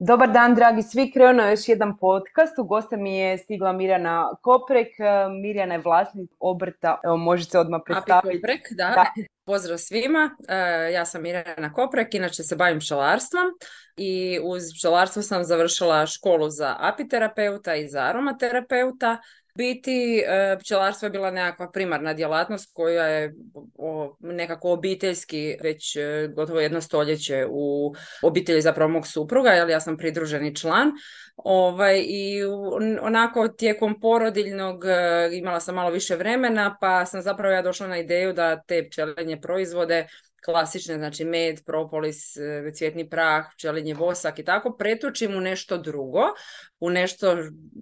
Dobar dan, dragi svi. Krenuo je još jedan podcast. U goste mi je stigla Mirjana Koprek. Mirjana je vlasnik obrta. Evo, možete odmah predstaviti. Koprek, da. Pozdrav svima. E, ja sam Mirjana Koprek, inače se bavim pčelarstvom i uz pčelarstvo sam završila školu za apiterapeuta i za aromaterapeuta biti e, pčelarstvo je bila nekakva primarna djelatnost koja je nekako obiteljski već e, gotovo jedno stoljeće u obitelji zapravo mog supruga, jer ja sam pridruženi član. Ovaj, I onako tijekom porodiljnog e, imala sam malo više vremena pa sam zapravo ja došla na ideju da te pčelenje proizvode klasične, znači med, propolis, cvjetni prah, pčelinje vosak i tako, pretučim u nešto drugo, u nešto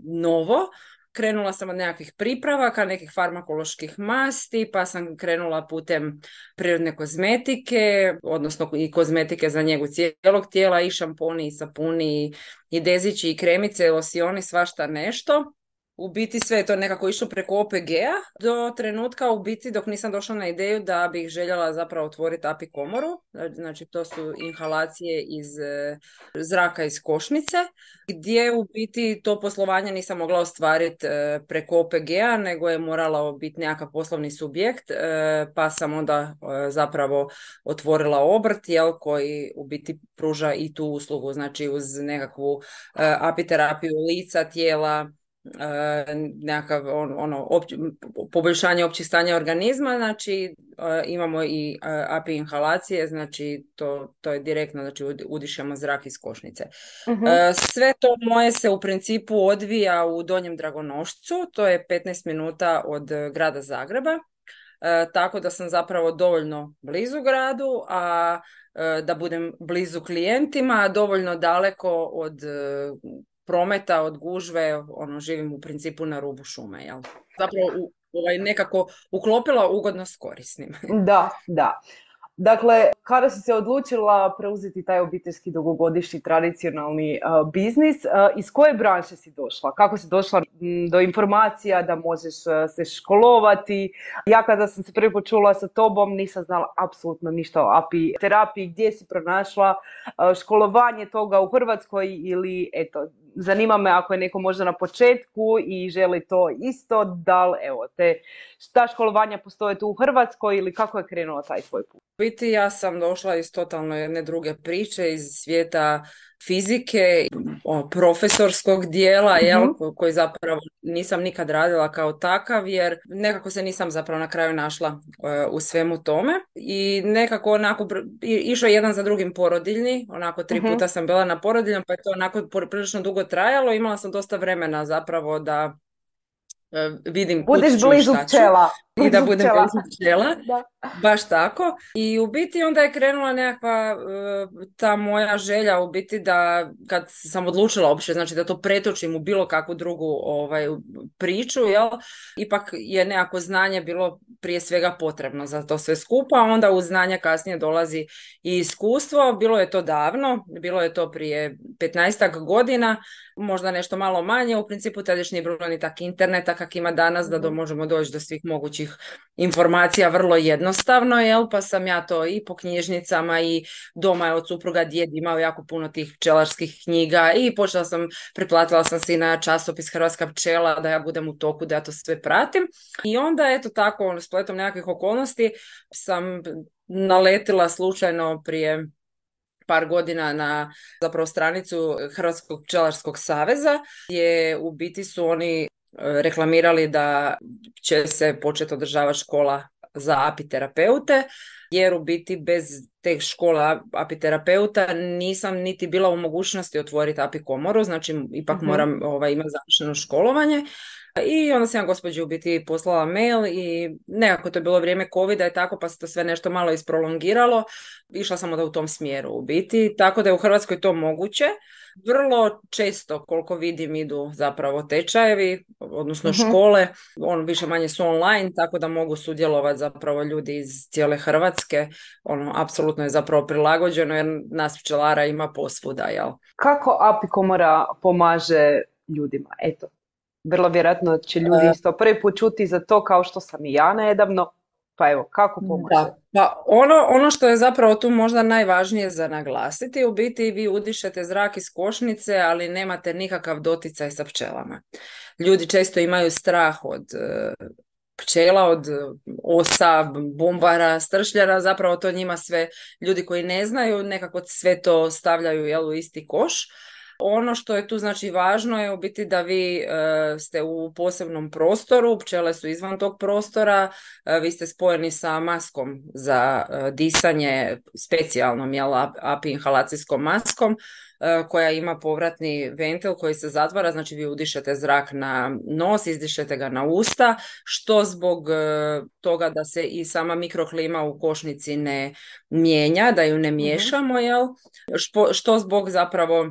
novo, krenula sam od nekakvih pripravaka, nekih farmakoloških masti, pa sam krenula putem prirodne kozmetike, odnosno i kozmetike za njegu cijelog tijela, i šamponi, i sapuni, i dezići, i kremice, losioni, svašta nešto u biti sve je to nekako išlo preko OPG-a do trenutka u biti dok nisam došla na ideju da bih željela zapravo otvoriti API komoru. Znači to su inhalacije iz e, zraka iz košnice gdje u biti to poslovanje nisam mogla ostvariti e, preko OPG-a nego je morala biti nekakav poslovni subjekt e, pa sam onda zapravo otvorila obrt jel, koji u biti pruža i tu uslugu znači uz nekakvu apiterapiju lica, tijela, nekakav on, ono, poboljšanje općih stanja organizma, znači e, imamo i e, API inhalacije, znači to, to je direktno, znači udišemo zrak iz košnice. Mhm. Sve to moje se u principu odvija u Donjem Dragonošcu, to je 15 minuta od grada Zagreba, tako da sam zapravo dovoljno blizu gradu, a da budem blizu klijentima, dovoljno daleko od prometa, od gužve, ono, živim u principu na rubu šume, jel? Zapravo u, ovaj, nekako uklopila ugodno s korisnim. Da, da. Dakle, kada si se odlučila preuzeti taj obiteljski dugogodišnji tradicionalni uh, biznis, uh, iz koje branše si došla? Kako si došla do informacija da možeš uh, se školovati? Ja kada sam se prvi počula sa tobom nisam znala apsolutno ništa o API terapiji. Gdje si pronašla školovanje toga u Hrvatskoj ili eto, zanima me ako je neko možda na početku i želi to isto, da li, evo, te, šta školovanja postoje tu u Hrvatskoj ili kako je krenuo taj tvoj put? Biti ja sam došla iz totalno jedne druge priče, iz svijeta fizike, profesorskog dijela, jel, mhm. koji zapravo nisam nikad radila kao takav, jer nekako se nisam zapravo na kraju našla e, u svemu tome. I nekako onako, išao jedan za drugim porodiljni, onako tri mhm. puta sam bila na porodiljnom, pa je to onako prilično dugo trajalo, imala sam dosta vremena zapravo da E, vidim Budeš blizu pčela. I da budem pčela. Baš tako. I u biti onda je krenula nekakva e, ta moja želja u biti da kad sam odlučila uopće, znači da to pretočim u bilo kakvu drugu ovaj, priču, jel? ipak je nekako znanje bilo prije svega potrebno za to sve skupa, a onda uz znanje kasnije dolazi i iskustvo. Bilo je to davno, bilo je to prije 15 godina, možda nešto malo manje, u principu tada još nije bilo ni tak interneta kak ima danas da do, mhm. možemo doći do svih mogućih informacija vrlo jednostavno, jel? pa sam ja to i po knjižnicama i doma je od supruga djed imao jako puno tih pčelarskih knjiga i počela sam, priplatila sam si na časopis Hrvatska pčela da ja budem u toku da ja to sve pratim i onda eto tako ono, spletom nekakvih okolnosti sam naletila slučajno prije par godina na zapravo stranicu Hrvatskog pčelarskog saveza gdje u biti su oni reklamirali da će se početi održavati škola za apiterapeute, jer u biti bez te škola apiterapeuta nisam niti bila u mogućnosti otvoriti apikomoru, znači ipak mhm. moram ovaj, imati završeno školovanje. I onda sam ja gospođi u biti poslala mail i nekako to je bilo vrijeme covid i tako pa se to sve nešto malo isprolongiralo. Išla sam onda u tom smjeru u biti, tako da je u Hrvatskoj to moguće. Vrlo često, koliko vidim, idu zapravo tečajevi, odnosno uh škole, on više manje su online, tako da mogu sudjelovati zapravo ljudi iz cijele Hrvatske. Ono, apsolutno je zapravo prilagođeno jer nas pčelara ima posvuda, jel? Kako apikomora pomaže ljudima? Eto, vrlo vjerojatno će ljudi e. isto prvi put čuti za to kao što sam i ja nedavno. Pa evo, kako pomoći? Da, pa ono, ono što je zapravo tu možda najvažnije za naglasiti, u biti vi udišete zrak iz košnice, ali nemate nikakav doticaj sa pčelama. Ljudi često imaju strah od e, pčela, od osa, bombara, stršljara, zapravo to njima sve, ljudi koji ne znaju, nekako sve to stavljaju jel, u isti koš ono što je tu znači važno je u biti da vi e, ste u posebnom prostoru, pčele su izvan tog prostora, e, vi ste spojeni sa maskom za e, disanje, specijalnom jel, api inhalacijskom maskom koja ima povratni ventil koji se zatvara, znači vi udišete zrak na nos, izdišete ga na usta, što zbog toga da se i sama mikroklima u košnici ne mijenja, da ju ne mhm. miješamo, jel? što zbog zapravo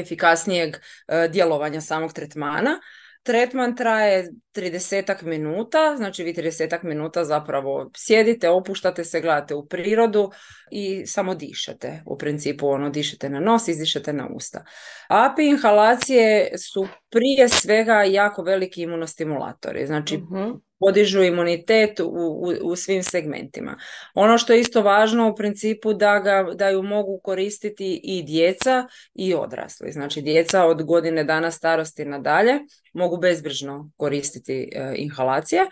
efikasnijeg e, djelovanja samog tretmana. Tretman traje 30 minuta, znači vi 30 minuta zapravo sjedite, opuštate se, gledate u prirodu i samo dišete. U principu ono dišete na nos, izdišete na usta. API inhalacije su prije svega jako veliki imunostimulatori. Znači mhm podižu imunitet u, u, u, svim segmentima. Ono što je isto važno u principu da, ga, da ju mogu koristiti i djeca i odrasli. Znači djeca od godine dana starosti nadalje mogu bezbrižno koristiti e, inhalacije.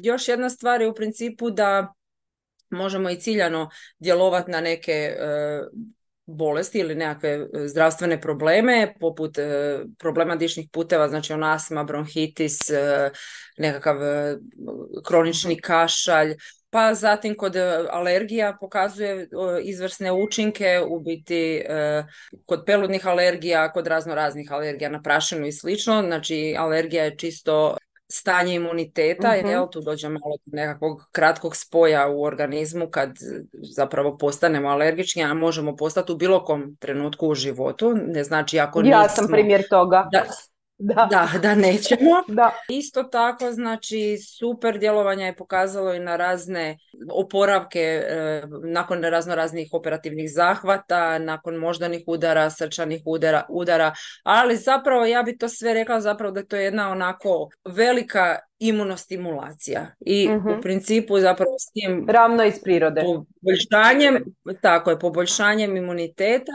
Još jedna stvar je u principu da možemo i ciljano djelovati na neke e, bolesti ili nekakve e, zdravstvene probleme, poput e, problema dišnih puteva, znači on asma, bronhitis, e, nekakav kronični kašalj, pa zatim kod alergija pokazuje izvrsne učinke, u biti kod peludnih alergija, kod razno raznih alergija na prašinu i slično, znači alergija je čisto stanje imuniteta, uh jel, tu dođe malo nekakvog kratkog spoja u organizmu kad zapravo postanemo alergični, a možemo postati u bilo kom trenutku u životu, ne znači ako Ja sam primjer toga. Da, da. da, da nećemo. da. Isto tako, znači, super djelovanja je pokazalo i na razne oporavke e, nakon razno raznih operativnih zahvata, nakon moždanih udara, srčanih udara, udara, ali zapravo ja bi to sve rekla zapravo da to je jedna onako velika imunostimulacija i u mhm. principu zapravo s tim ravno iz prirode poboljšanjem, tako je, poboljšanjem imuniteta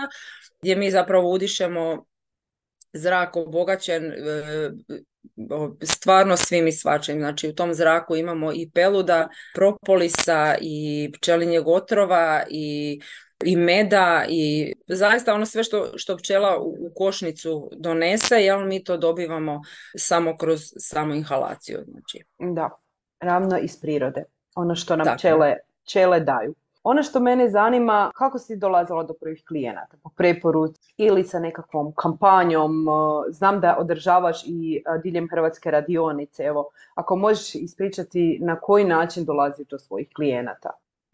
gdje mi zapravo udišemo zrak obogaćen e, stvarno svim i svačim. Znači u tom zraku imamo i peluda, propolisa i pčelinjeg otrova i i meda i zaista ono sve što, što pčela u, košnicu donese, jel mi to dobivamo samo kroz samu inhalaciju. Znači. Da, ravno iz prirode. Ono što nam pčele, pčele daju. Ono što mene zanima, kako si dolazila do prvih klijenata? Po preporuci ili sa nekakvom kampanjom? Znam da održavaš i diljem Hrvatske radionice. Evo, ako možeš ispričati na koji način dolazi do svojih klijenata?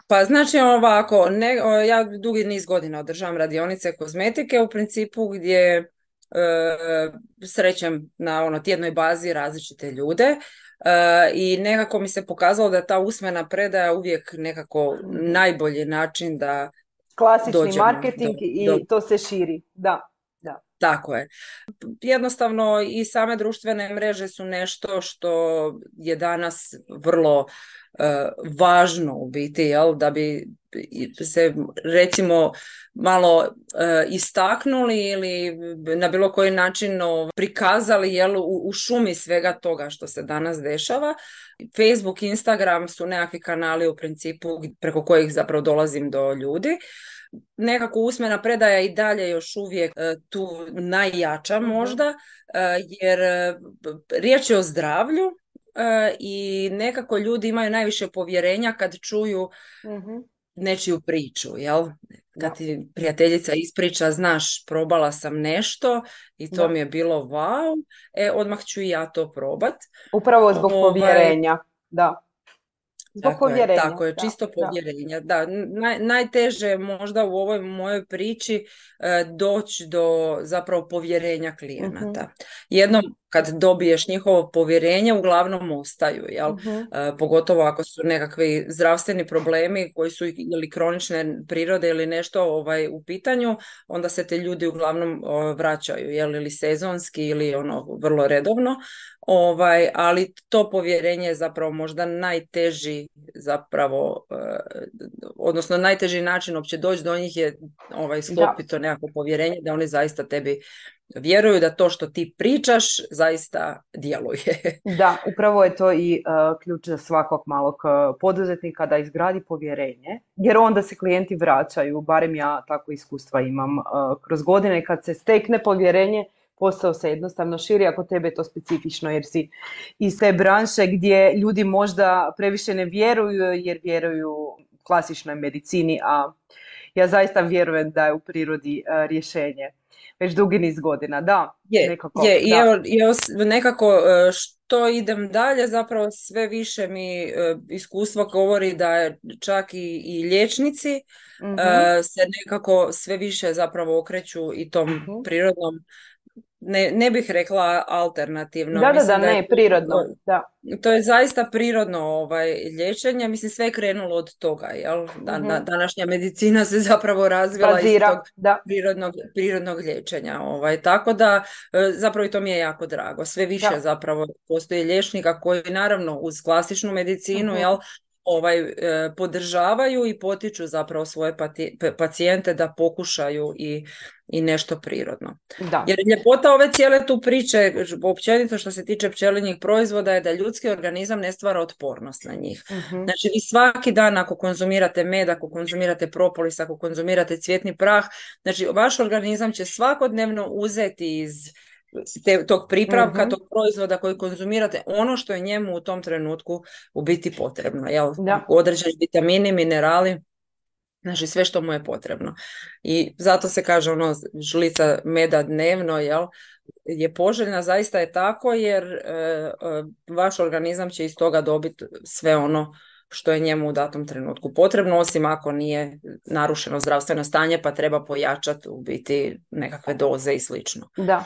Pa znači ovako, ne, ja dugi niz godina održavam radionice kozmetike u principu gdje e, srećem na ono tjednoj bazi različite ljude E, i nekako mi se pokazalo da ta usmena predaja uvijek nekako najbolji način da klasični marketing i to se širi da da tako je. Jednostavno i same društvene mreže su nešto što je danas vrlo uh, važno u biti, jel, da bi se recimo malo istaknuli ili na bilo koji način prikazali jel, u, u šumi svega toga što se danas dešava. Facebook, Instagram su nekakvi kanali u principu preko kojih zapravo dolazim do ljudi nekako usmena predaja i dalje još uvijek e, tu najjača mhm. možda, e, jer e, riječ je o zdravlju i nekako ljudi imaju najviše povjerenja kad čuju mhm. Nečiju priču, jel? Kad ti prijateljica ispriča, znaš, probala sam nešto i to mi je bilo wow, e, odmah ću i ja to probat. Upravo zbog ovaj, povjerenja, da. Zbog tako povjerenja. Je, tako je, čisto povjerenja. Da, Naj, najteže možda u ovoj mojoj priči e, doći do zapravo povjerenja klijenata. uh Jednom kad dobiješ njihovo povjerenje uglavnom ostaju, jel? uh pogotovo ako su nekakvi zdravstveni problemi koji su ili kronične prirode ili nešto ovaj u pitanju, onda se te ljudi uglavnom vraćaju, jel? ili sezonski ili ono vrlo redovno. Ovaj, ali to povjerenje je zapravo možda najteži zapravo, uh, odnosno najteži način uopće doći do njih je ovaj, sklopiti to nekako povjerenje da oni zaista tebi vjeruju da to što ti pričaš zaista djeluje. Da, upravo je to i uh, ključ za svakog malog uh, poduzetnika da izgradi povjerenje, jer onda se klijenti vraćaju, barem ja tako iskustva imam uh, kroz godine kad se stekne povjerenje, posao se jednostavno širi ako tebe je to specifično jer si iz te branše gdje ljudi možda previše ne vjeruju jer vjeruju klasičnoj medicini, a ja zaista vjerujem da je u prirodi rješenje već dugi niz godina, da. Je, nekako, je. I evo, nekako e, što idem dalje, zapravo sve više mi e, iskustvo govori da čak i, i liječnici mhm. e, se nekako sve više zapravo okreću i tom mhm. prirodnom ne, ne bih rekla alternativno. Da, da, da, ne, prirodno. Da. to je zaista prirodno ovaj, liječenje. Mislim, sve je krenulo od toga. Jel? Da, mhm. današnja medicina se zapravo razvila iz tog da. Prirodnog, prirodnog liječenja. Ovaj. Tako da, e, zapravo i to mi je jako drago. Sve više zapravo postoji liječnika koji naravno uz klasičnu medicinu uh jel, ovaj, e, podržavaju i potiču zapravo svoje pacijente da pokušaju i, i nešto prirodno. Da. Jer ljepota ove cijele tu priče, općenito što se tiče pčelinjih proizvoda je da ljudski organizam ne stvara otpornost na njih. uh Znači vi svaki dan ako konzumirate med, ako konzumirate propolis, ako konzumirate cvjetni prah, znači vaš organizam će svakodnevno uzeti iz te, tog pripravka, mhm. tog proizvoda koji konzumirate, ono što je njemu u tom trenutku u biti potrebno. Jel? Da. Određeni vitamini, minerali, znači sve što mu je potrebno. I zato se kaže ono žlica meda dnevno, jel? je poželjna, zaista je tako jer e, e, vaš organizam će iz toga dobiti sve ono što je njemu u datom trenutku potrebno, osim ako nije narušeno zdravstveno stanje pa treba pojačati u biti nekakve doze i slično. Da,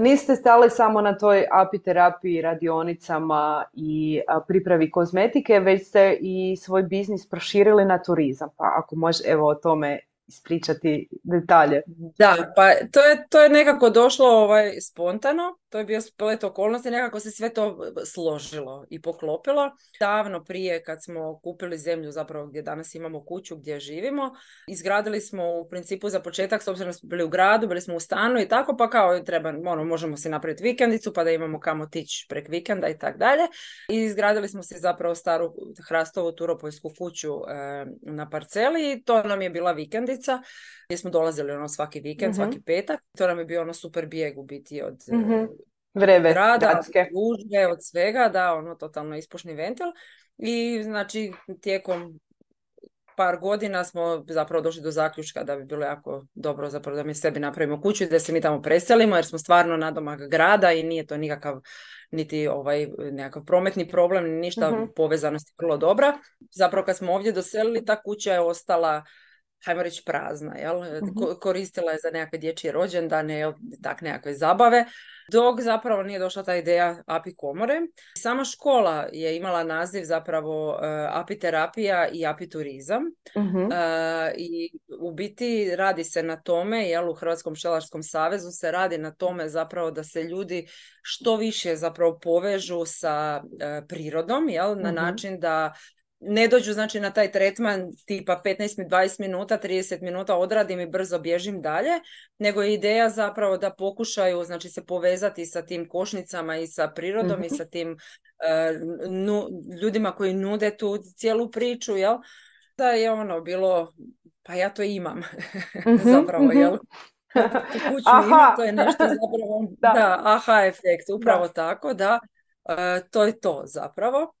niste stali samo na toj apiterapiji, radionicama i pripravi kozmetike, već ste i svoj biznis proširili na turizam. Pa ako može evo o tome ispričati detalje. Da, pa to je, to je nekako došlo ovaj, spontano, to je bio splet okolnosti, nekako se sve to složilo i poklopilo. Davno prije kad smo kupili zemlju zapravo gdje danas imamo kuću gdje živimo, izgradili smo u principu za početak, s obzirom da smo bili u gradu, bili smo u stanu i tako, pa kao treba, ono, možemo si napraviti vikendicu pa da imamo kamo tići prek vikenda i tako dalje. I izgradili smo se zapravo staru hrastovu turopojsku kuću e, na parceli i to nam je bila vikendica gdje smo dolazili ono svaki vikend, mm svaki petak. To nam je bio ono super bijeg u biti od mm Vrebe, grada, od svega, da, ono totalno ispušni ventil. I znači tijekom par godina smo zapravo došli do zaključka da bi bilo jako dobro zapravo da mi sebi napravimo kuću i da se mi tamo preselimo jer smo stvarno nadomak grada i nije to nikakav niti ovaj nekakav prometni problem, ni ništa, uh povezanost je vrlo dobra. Zapravo kad smo ovdje doselili, ta kuća je ostala hajmo reći prazna, jel? Mhm. koristila je za nekakve dječje rođendane, tak nekakve zabave, dok zapravo nije došla ta ideja api komore. Sama škola je imala naziv zapravo uh, apiterapija i apiturizam uh i u biti radi se na tome, jel, u Hrvatskom pčelarskom savezu se radi na tome zapravo da se ljudi što više zapravo povežu sa prirodom, jel, na mhm. način da ne dođu znači na taj tretman tipa 15-20 minuta, 30 minuta odradim i brzo bježim dalje, nego je ideja zapravo da pokušaju znači se povezati sa tim košnicama i sa prirodom i mhm. sa tim ljudima koji nude tu cijelu priču, jel? Da je ono bilo, pa ja to imam mhm, zapravo, jel? aha. to je nešto zapravo, da. aha efekt, upravo tako, da, to je to zapravo.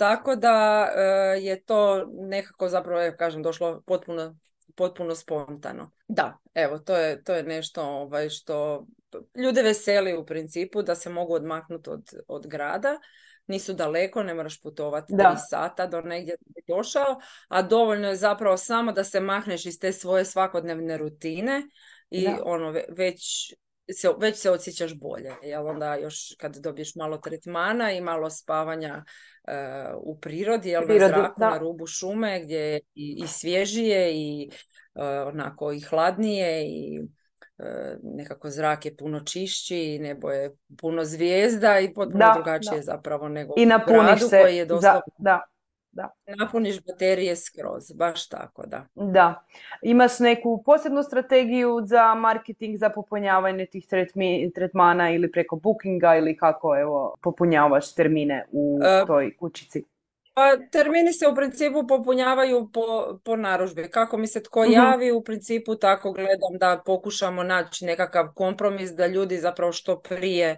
Tako da e, je to nekako zapravo, ja kažem, došlo potpuno, potpuno spontano. Da, evo, to je, to je nešto ovaj, što ljude veseli u principu da se mogu odmaknuti od, od grada. Nisu daleko, ne moraš putovati tri sata do negdje da bi došao, a dovoljno je zapravo samo da se mahneš iz te svoje svakodnevne rutine i ono već se, već se osjećaš bolje. Jel onda još kad dobiješ malo tretmana i malo spavanja uh, u prirodi, jel na zraku, na rubu šume gdje je i, i svježije i uh, onako i hladnije i uh, nekako zrak je puno čišći, nebo je puno zvijezda i potpuno drugačije zapravo nego I u gradu se koji je dosta... da da. Napuniš baterije skroz, baš tako, da. Da. Imaš neku posebnu strategiju za marketing, za popunjavanje tih tretmana ili preko bookinga ili kako evo, popunjavaš termine u e, toj kućici? Pa termini se u principu popunjavaju po, po naružbi. Kako mi se tko mhm. javi, u principu tako gledam da pokušamo naći nekakav kompromis da ljudi zapravo što prije e,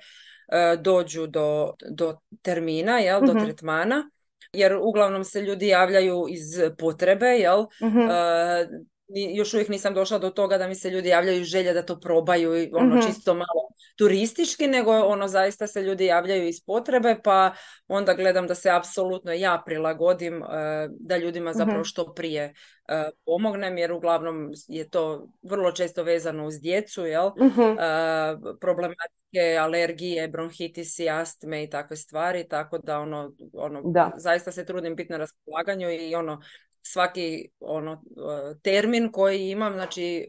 dođu do, do termina, jel, do mhm. tretmana jer uglavnom se ljudi javljaju iz potrebe, jel? Mhm. E, još uvijek nisam došla do toga da mi se ljudi javljaju želje da to probaju i ono mhm. čisto malo turistički, nego ono zaista se ljudi javljaju iz potrebe, pa onda gledam da se apsolutno ja prilagodim e, da ljudima mhm. zapravo što prije e, pomognem, jer uglavnom je to vrlo često vezano uz djecu, jel? Problematike, alergije, bronhitisi, astme i takve stvari, tako da ono, ono da. zaista se trudim biti na raspolaganju i ono svaki ono termin koji imam, znači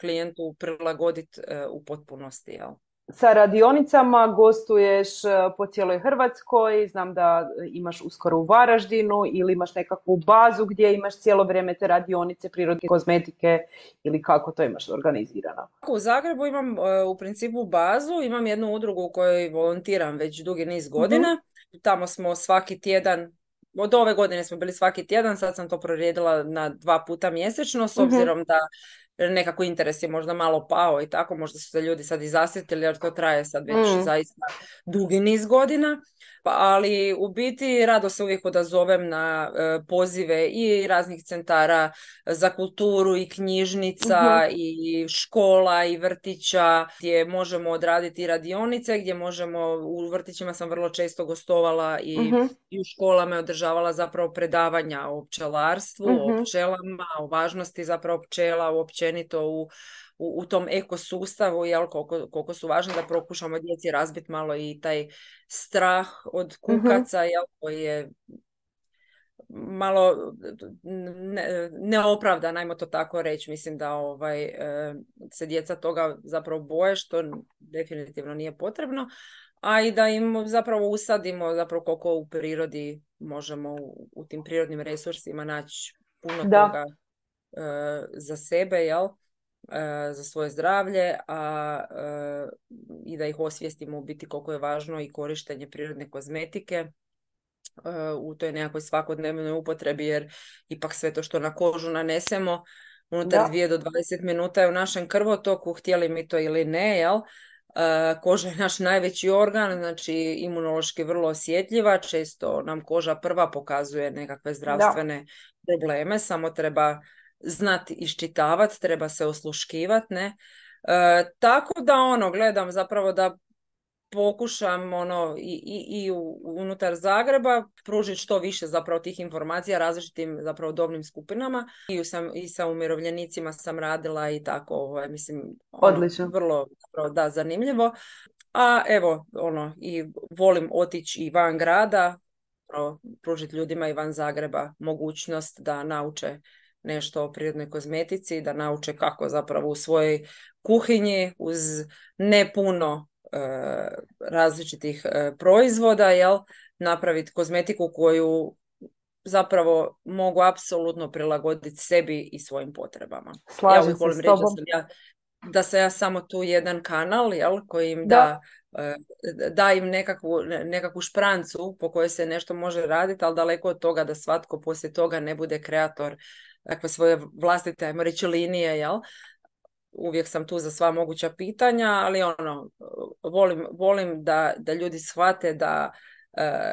klijentu prilagoditi u potpunosti. Jel? Sa radionicama gostuješ po cijeloj Hrvatskoj, znam da imaš uskoro u Varaždinu ili imaš nekakvu bazu gdje imaš cijelo vrijeme te radionice prirodne kozmetike ili kako to imaš organizirano? U Zagrebu imam u principu bazu, imam jednu udrugu u kojoj volontiram već dugi niz godina. Mhm. Tamo smo svaki tjedan od ove godine smo bili svaki tjedan, sad sam to prorijedila na dva puta mjesečno, s mhm. obzirom da nekako interes je možda malo pao i tako, možda su se ljudi sad i zasjetili jer to traje sad već mm. zaista dugi niz godina. Pa, ali u biti rado se uvijek odazovem na e, pozive i raznih centara za kulturu i knjižnica mhm. i škola i vrtića gdje možemo odraditi radionice, gdje možemo, u vrtićima sam vrlo često gostovala i, mhm. i u školama održavala zapravo predavanja o pčelarstvu, o mhm. pčelama, o važnosti zapravo pčela općenito u u, u tom ekosustavu, jel, koliko, koliko su važni da prokušamo djeci razbiti malo i taj strah od kukaca, mm jel, koji je malo ne, neopravdan, ajmo to tako reći. Mislim da ovaj, e, se djeca toga zapravo boje, što definitivno nije potrebno, a i da im zapravo usadimo zapravo koliko u prirodi možemo u, u tim prirodnim resursima naći puno da. toga e, za sebe, jel? E, za svoje zdravlje, a e, i da ih osvijestimo u biti koliko je važno i korištenje prirodne kozmetike e, u toj nekakvoj svakodnevnoj upotrebi jer ipak sve to što na kožu nanesemo unutar dvije do 20 minuta je u našem krvotoku, htjeli mi to ili ne, jel? koža je naš najveći organ, znači imunološki vrlo osjetljiva, često nam koža prva pokazuje nekakve zdravstvene probleme, samo treba znati iščitavati, treba se osluškivati, ne. E, tako da ono, gledam zapravo da pokušam ono i, i, i unutar Zagreba pružiti što više zapravo tih informacija različitim zapravo dobnim skupinama i, sam, i sa umirovljenicima sam radila i tako, ovaj, mislim, ono, Odlično. vrlo zapravo, da, zanimljivo. A evo, ono, i volim otići i van grada, pružiti ljudima i van Zagreba mogućnost da nauče nešto o prirodnoj kozmetici, da nauče kako zapravo u svojoj kuhinji uz ne puno e, različitih e, proizvoda, jel, napraviti kozmetiku koju zapravo mogu apsolutno prilagoditi sebi i svojim potrebama. Slažem ja se volim s reći da tobom. sam ja da sam ja samo tu jedan kanal jel, koji im da, Da. e, da im nekakvu, ne- nekakvu šprancu po kojoj se nešto može raditi, ali daleko od toga da svatko poslije toga ne bude kreator takve svoje vlastite, ajmo reći, linije, jel? Uvijek sam tu za sva moguća pitanja, ali ono, volim, volim da, da ljudi shvate da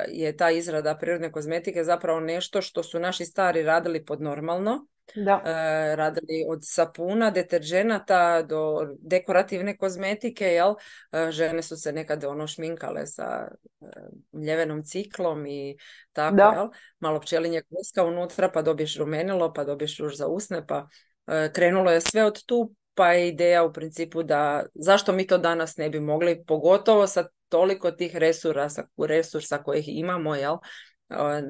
je ta izrada prirodne kozmetike zapravo nešto što su naši stari radili pod normalno, Da. e, radili od sapuna, deterđenata do dekorativne kozmetike, jel? E, žene su se nekad ono šminkale sa e, mljevenom ciklom i tako, Da. jel? Malo pčelinje koska unutra, pa dobiješ rumenilo, pa dobiješ ruž za usne, pa e, krenulo je sve od tu, pa je ideja u principu da zašto mi to danas ne bi mogli, pogotovo sa toliko tih resursa, resursa kojih imamo, jel?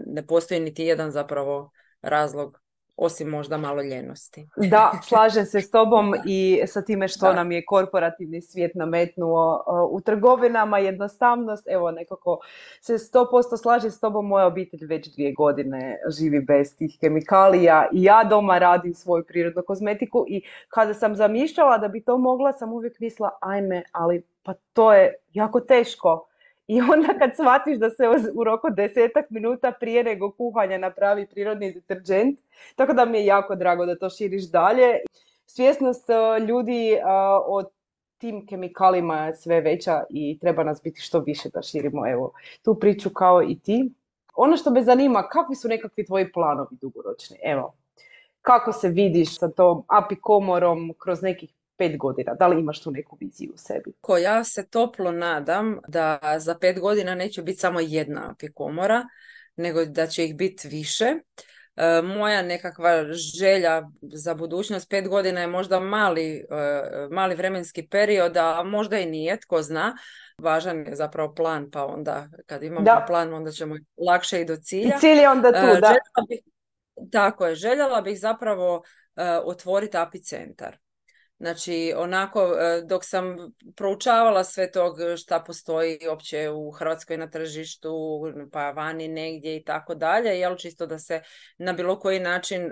Ne postoji niti jedan zapravo razlog osim možda malo ljenosti. Da, slažem se s tobom i sa time što Da. nam je korporativni svijet nametnuo u trgovinama, jednostavnost, evo nekako se 100% slažem s tobom, moja obitelj već dvije godine živi bez tih kemikalija i ja doma radim svoju prirodnu kozmetiku i kada sam zamišljala da bi to mogla, sam uvijek mislila, ajme, ali pa to je jako teško. I onda kad shvatiš da se u roku desetak minuta prije nego kuhanja napravi prirodni deterđent, tako da mi je jako drago da to širiš dalje. Svjesnost uh, ljudi uh, o tim kemikalima je sve veća i treba nas biti što više da širimo evo, tu priču kao i ti. Ono što me zanima, kakvi su nekakvi tvoji planovi dugoročni? Evo, kako se vidiš sa tom apikomorom kroz nekih pet godina? Da li imaš tu neku viziju u sebi? Ko ja se toplo nadam da za pet godina neće biti samo jedna apikomora, nego da će ih biti više. E, moja nekakva želja za budućnost pet godina je možda mali, e, mali vremenski period, a možda i nije, tko zna. Važan je zapravo plan, pa onda kad imamo Da. plan, onda ćemo lakše i do I cilja. cilj je onda E, tu, da. željela bih, tako je, željela bih zapravo e, otvoriti apicentar. Znači, onako, e, dok sam proučavala sve tog šta postoji opće u Hrvatskoj na tržištu, pa vani negdje i tako dalje, jel čisto da se na bilo koji način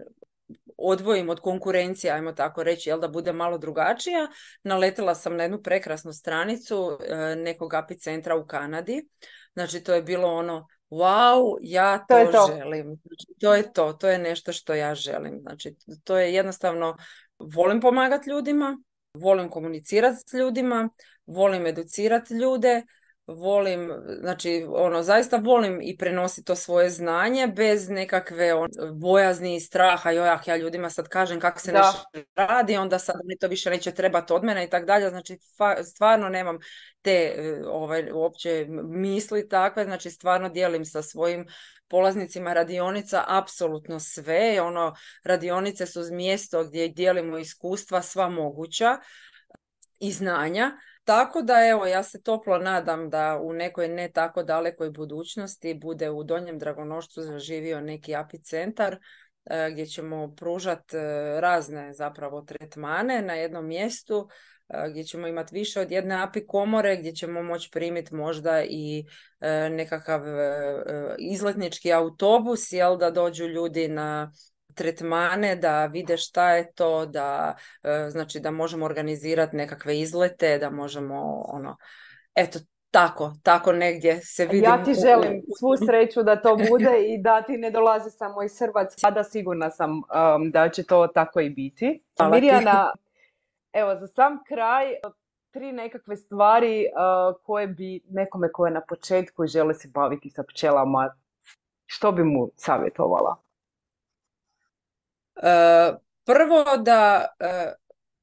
odvojim od konkurencije, ajmo tako reći, jel da bude malo drugačija. Naletela sam na jednu prekrasnu stranicu e, nekog apicentra u Kanadi. Znači, to je bilo ono, wow, ja To je to to. želim. Znači, to je to, to je nešto što ja želim. Znači, to je jednostavno, volim pomagati ljudima, volim komunicirati s ljudima, volim educirati ljude, volim, znači, ono, zaista volim i prenositi to svoje znanje bez nekakve on, bojazni i straha, joj, ah, ja ljudima sad kažem kako se Da. nešto radi, onda sad mi to više neće trebati od mene i tako dalje, znači, fa- stvarno nemam te e, ovaj, uopće misli takve, znači, stvarno dijelim sa svojim polaznicima radionica apsolutno sve, ono, radionice su mjesto gdje dijelimo iskustva sva moguća i znanja, tako da evo, ja se toplo nadam da u nekoj ne tako dalekoj budućnosti bude u Donjem Dragonošcu zaživio neki apicentar e, gdje ćemo pružati razne zapravo tretmane na jednom mjestu e, gdje ćemo imati više od jedne api komore, gdje ćemo moći primiti možda i e, nekakav e, e, izletnički autobus, jel da dođu ljudi na tretmane, da vide šta je to, da e, znači da možemo organizirati nekakve izlete, da možemo ono, eto tako, tako negdje se vidim. Ja ti želim svu sreću da to bude i da ti ne dolazi samo iz Hrvatske. Sada sigurna sam um, da će to tako i biti. Hvala ti. Mirjana, evo za sam kraj, tri nekakve stvari uh, koje bi nekome ko je na početku želi se baviti sa pčelama, što bi mu savjetovala? Prvo da e,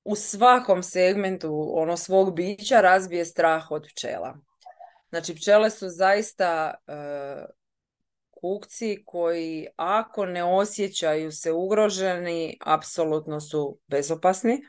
u svakom segmentu ono svog bića razbije strah od pčela. Znači pčele su zaista e, kukci koji ako ne osjećaju se ugroženi, apsolutno su bezopasni.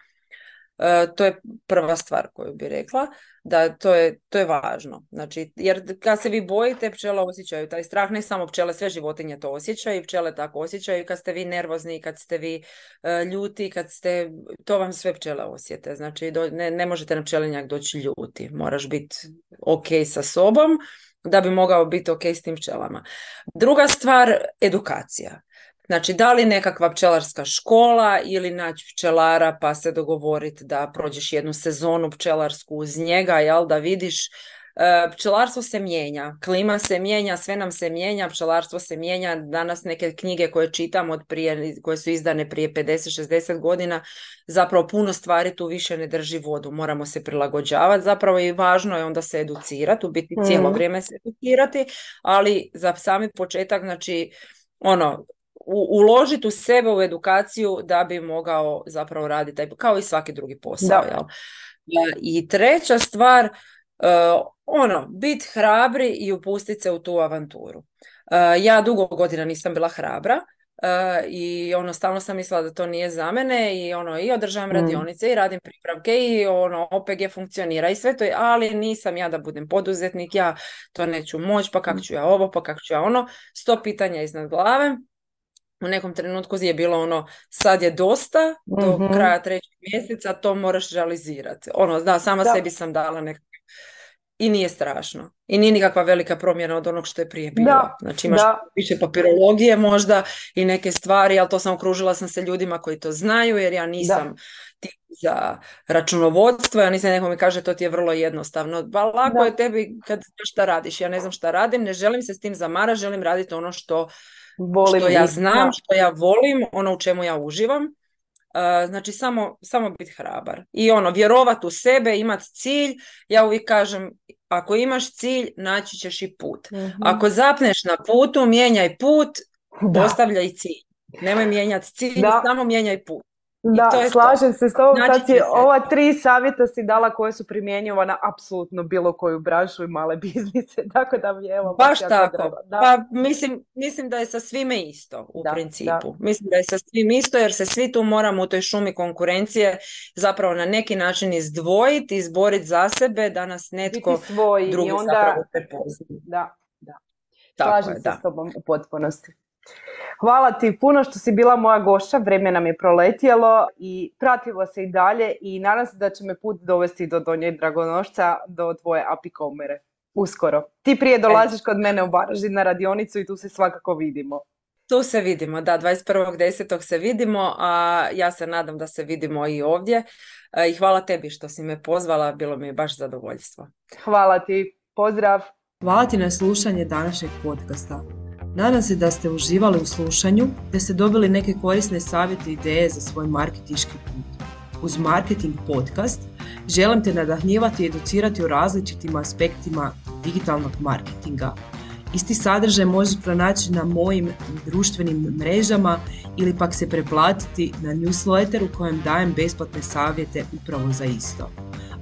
E, to je prva stvar koju bi rekla, da to je, to je važno. Znači, jer kad se vi bojite, pčela osjećaju taj strah, ne samo pčele, sve životinje to osjećaju, pčele tako osjećaju, kad ste vi nervozni, kad ste vi e, ljuti, kad ste, to vam sve pčele osjete. Znači, do- ne, ne možete na pčelinjak doći ljuti, moraš biti ok sa sobom, da bi mogao biti ok s tim pčelama. Druga stvar, edukacija. Znači, da li nekakva pčelarska škola ili naći pčelara pa se dogovoriti da prođeš jednu sezonu pčelarsku uz njega, jel, da vidiš E, pčelarstvo se mijenja, klima se mijenja, sve nam se mijenja, pčelarstvo se mijenja. Danas neke knjige koje čitam od prije, koje su izdane prije 50-60 godina, zapravo puno stvari tu više ne drži vodu. Moramo se prilagođavati. Zapravo i važno je onda se educirati, u biti cijelo mhm. vrijeme se educirati, ali za sami početak, znači, ono, uložiti u sebe u edukaciju da bi mogao zapravo raditi kao i svaki drugi posao. Jel? I treća stvar, Uh, ono, bit hrabri i upustiti se u tu avanturu. Uh, ja dugo godina nisam bila hrabra uh, i ono, stalno sam mislila da to nije za mene i ono, i održavam mm. radionice i radim pripravke i ono, OPG funkcionira i sve to, ali nisam ja da budem poduzetnik, ja to neću moći, pa kako mm. ću ja ovo, pa kako ću ja ono, sto pitanja iznad glave. U nekom trenutku je bilo ono, sad je dosta, do mhm. kraja trećeg mjeseca to moraš realizirati. Ono, da, sama sebi sam dala nekakve i nije strašno. I nije nikakva velika promjena od onog što je prije bilo. Da, znači imaš više papirologije možda i neke stvari, ali to sam okružila sam se ljudima koji to znaju jer ja nisam tip za računovodstvo, ja nisam neko mi kaže to ti je vrlo jednostavno. Pa lako je tebi kad znaš šta radiš. Ja ne znam šta radim, ne želim se s tim zamara, želim raditi ono što, volim što ja znam, što ja volim, ono u čemu ja uživam. Znači samo, samo biti hrabar. I ono, vjerovat u sebe, imat cilj. Ja uvijek kažem, ako imaš cilj, naći ćeš i put. Mhm. Ako zapneš na putu, mijenjaj put, da. ostavljaj cilj. Nemoj mijenjati cilj, samo mijenjaj put. Da, to slažem se s tobom. Sad ova tri savjeta si dala koje su primjenjiva na apsolutno bilo koju branšu i male biznise. Tako da mi evo... Baš tako. Da. Pa mislim, mislim da je sa svime isto u principu. Mislim da je sa svim isto jer se svi tu moramo u toj šumi konkurencije zapravo na neki način izdvojiti, izboriti za sebe da nas netko drugi onda... zapravo prepozna. Da, da. Slažem se s tobom u potpunosti. Hvala ti puno što si bila moja gošća, vrijeme nam je proletjelo i pratilo se i dalje i nadam se da će me put dovesti do Donje Dragonošca, do tvoje apikomere. Uskoro. Ti prije dolaziš kod mene u Varaždin na radionicu i tu se svakako vidimo. Tu se vidimo, da, 21.10. se vidimo, a ja se nadam da se vidimo i ovdje. E, I hvala tebi što si me pozvala, bilo mi je baš zadovoljstvo. Hvala ti, pozdrav. Hvala ti na slušanje današnjeg podcasta. Nadam se da ste uživali u slušanju, da ste dobili neke korisne savjete i ideje za svoj marketički put. Uz Marketing Podcast želim te nadahnjivati i educirati o različitim aspektima digitalnog marketinga. Isti sadržaj možeš pronaći na mojim društvenim mrežama ili pak se preplatiti na newsletter u kojem dajem besplatne savjete upravo za isto.